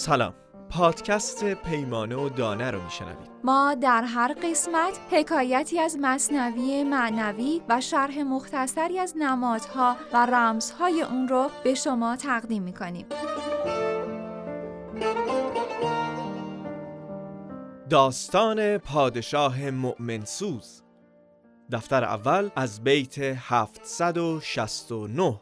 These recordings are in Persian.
سلام. پادکست پیمانه و دانه رو میشنوید. ما در هر قسمت حکایتی از مصنوی معنوی و شرح مختصری از نمادها و رمزهای اون رو به شما تقدیم می‌کنیم. داستان پادشاه مؤمنسوز دفتر اول از بیت 769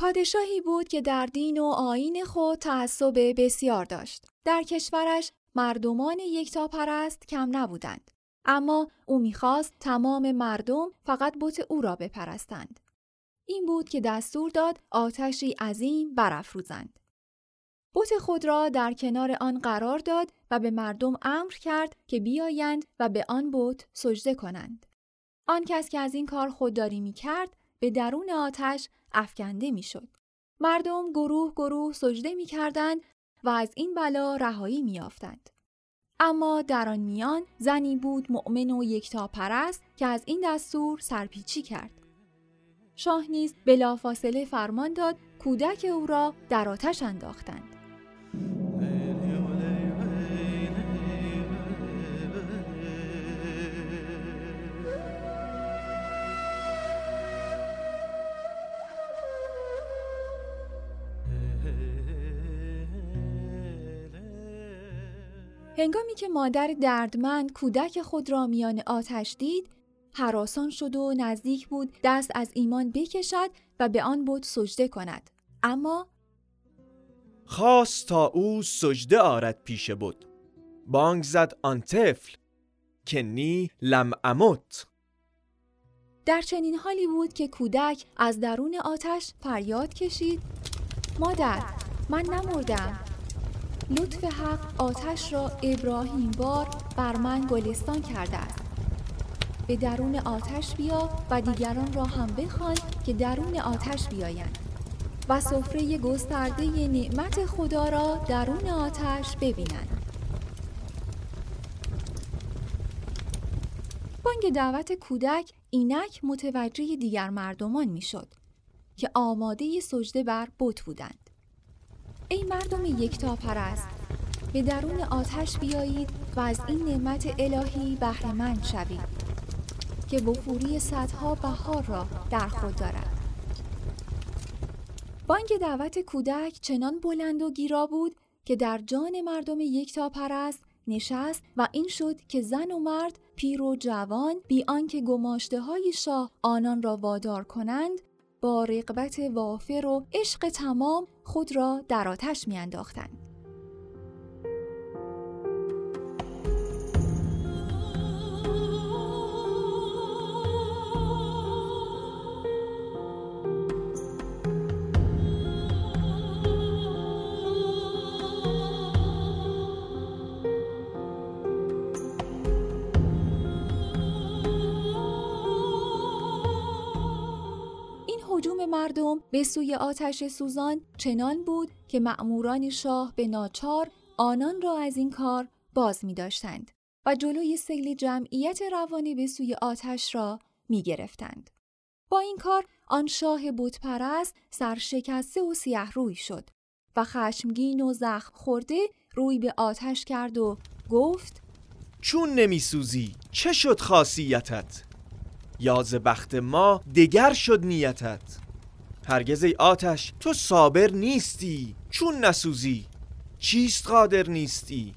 پادشاهی بود که در دین و آین خود تعصب بسیار داشت. در کشورش مردمان یکتاپرست کم نبودند. اما او می‌خواست تمام مردم فقط بت او را بپرستند. این بود که دستور داد آتشی عظیم برافروزند. بت خود را در کنار آن قرار داد و به مردم امر کرد که بیایند و به آن بت سجده کنند. آن کس که از این کار خودداری می کرد به درون آتش افکنده می شد. مردم گروه گروه سجده می کردند و از این بلا رهایی می آفتند. اما در آن میان زنی بود مؤمن و یکتا پرست که از این دستور سرپیچی کرد. شاه نیز بلافاصله فرمان داد کودک او را در آتش انداختند. هنگامی که مادر دردمند کودک خود را میان آتش دید، حراسان شد و نزدیک بود دست از ایمان بکشد و به آن بود سجده کند. اما خواست تا او سجده آرد پیش بود. بانگ زد آن طفل که نی لم اموت. در چنین حالی بود که کودک از درون آتش فریاد کشید مادر من نمردم لطف حق آتش را ابراهیم بار بر من گلستان کرده است. به درون آتش بیا و دیگران را هم بخوان که درون آتش بیایند. و سفره گسترده نعمت خدا را درون آتش ببینند. بانگ دعوت کودک اینک متوجه دیگر مردمان می‌شد که آماده سجده بر بت بودند. ای مردم یکتا پرست به درون آتش بیایید و از این نعمت الهی بهرهمند شوید که وفوری صدها بهار را در خود دارد. بانگ دعوت کودک چنان بلند و گیرا بود که در جان مردم یکتا پرست نشست و این شد که زن و مرد پیر و جوان بی آنکه گماشته های شاه آنان را وادار کنند با رقبت وافر و عشق تمام خود را در آتش میانداختند. مردم به سوی آتش سوزان چنان بود که مأموران شاه به ناچار آنان را از این کار باز می داشتند و جلوی سیل جمعیت روانی به سوی آتش را می گرفتند. با این کار آن شاه بتپرست سرشکسته و سیه روی شد و خشمگین و زخم خورده روی به آتش کرد و گفت چون نمی سوزی چه شد خاصیتت؟ یاز بخت ما دگر شد نیتت هرگز ای آتش تو صابر نیستی چون نسوزی؟ چیست قادر نیستی؟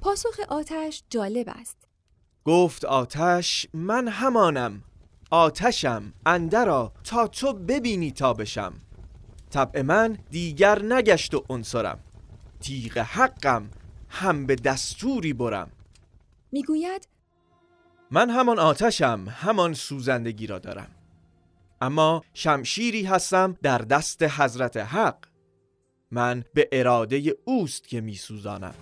پاسخ آتش جالب است. گفت آتش من همانم آتشم اندرا تا تو ببینی تا بشم. طبع من دیگر نگشت و انصرم تیغ حقم هم به دستوری برم. می‌گوید من همان آتشم همان سوزندگی را دارم. اما شمشیری هستم در دست حضرت حق. من به اراده اوست که می سوزانم.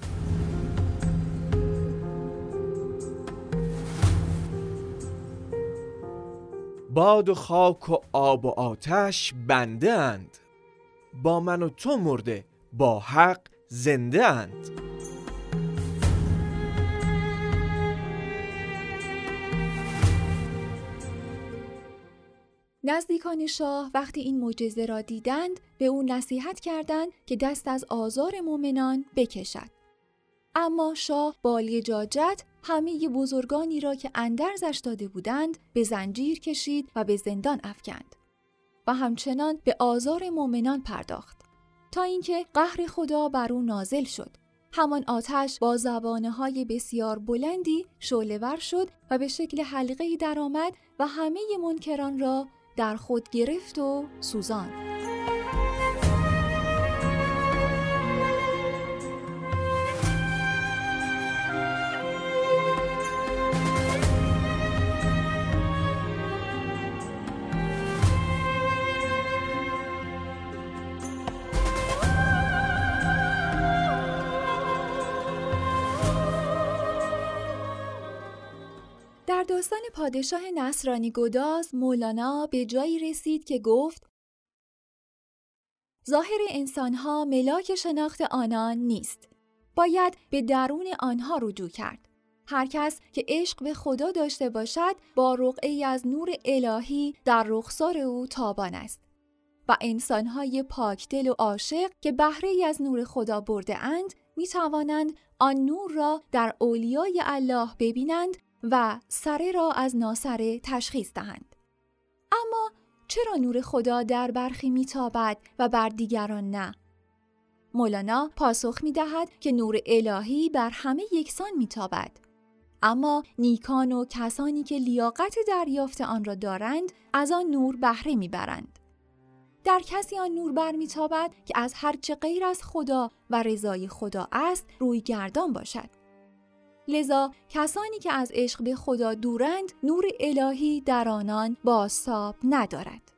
باد و خاک و آب و آتش بنده اند. با من و تو مرده با حق زنده اند. نزدیکان شاه وقتی این معجزه را دیدند به او نصیحت کردند که دست از آزار مؤمنان بکشد. اما شاه بالی جاجت همه بزرگانی را که اندرزش داده بودند به زنجیر کشید و به زندان افکند و همچنان به آزار مؤمنان پرداخت تا اینکه قهر خدا بر او نازل شد همان آتش با زبانه های بسیار بلندی شعلهور شد و به شکل حلقه درآمد و همه منکران را در خود گرفت و سوزان. داستان پادشاه نصرانی گداز مولانا به جایی رسید که گفت ظاهر انسانها ملاک شناخت آنان نیست. باید به درون آنها رجوع کرد. هر کس که عشق به خدا داشته باشد با رقعی از نور الهی در رخسار او تابان است. و انسانهای پاکدل و عاشق که بهره از نور خدا برده اند می توانند آن نور را در اولیای الله ببینند و سره را از ناسره تشخیص دهند. اما چرا نور خدا در برخی میتابد و بر دیگران نه؟ مولانا پاسخ می دهد که نور الهی بر همه یکسان میتابد. اما نیکان و کسانی که لیاقت دریافت آن را دارند از آن نور بهره می‌برند. در کسی آن نور برمیتابد که از هرچه غیر از خدا و رضای خدا است روی گردان باشد. لذا کسانی که از عشق به خدا دورند نور الهی در آنان باستاب ندارد.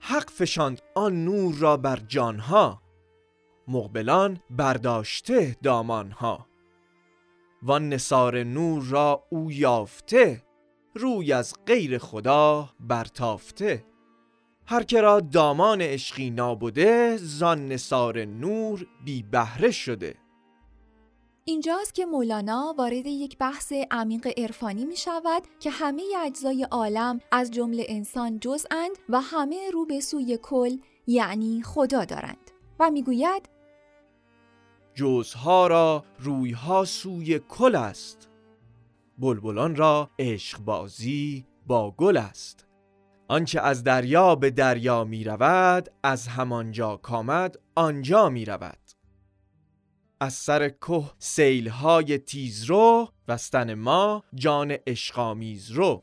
حق فشاند آن نور را بر جانها مقبلان برداشته دامانها. وان نصار نور را او یافته روی از غیر خدا برتافته. هر که را دامان عشقی نابوده زان نصار نور بی بهره شده. اینجاست که مولانا وارد یک بحث عمیق عرفانی می شود که همه اجزای عالم از جمله انسان جزءاند و همه رو به سوی کل یعنی خدا دارند. و می‌گوید جزها را رویها سوی کل است. بلبلان را عشق بازی با گل است. آنچه از دریا به دریا می رود از همانجا کامد آنجا می رود از سر که سیلهای تیز رو وستن ما جان اشقامیز رو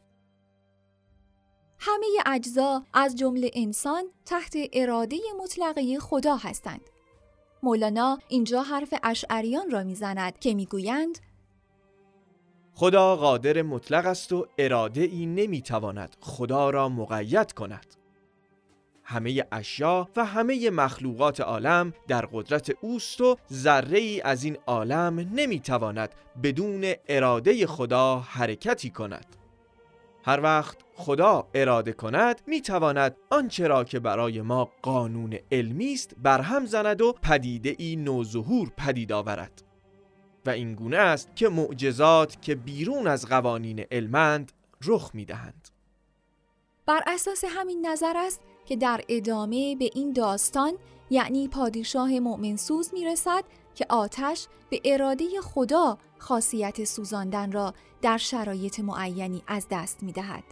همه اجزا از جمله انسان تحت اراده مطلقه خدا هستند. مولانا اینجا حرف اشعریان را می‌زند که می‌گویند خدا قادر مطلق است و اراده ای نمی‌تواند خدا را مقید کند. همه اشیا و همه مخلوقات عالم در قدرت اوست و ذره ای از این عالم نمی‌تواند بدون اراده خدا حرکتی کند. هر وقت خدا اراده کند می‌تواند آنچه را که برای ما قانون علمی است برهم زند و پدیده ای نوظهور پدید آورد. و این گونه است که معجزات که بیرون از قوانین علمند رخ می‌دهند. بر اساس همین نظر است که در ادامه به این داستان یعنی پادشاه مؤمنسوز می‌رسد که آتش به اراده خدا خاصیت سوزاندن را در شرایط معینی از دست می دهد.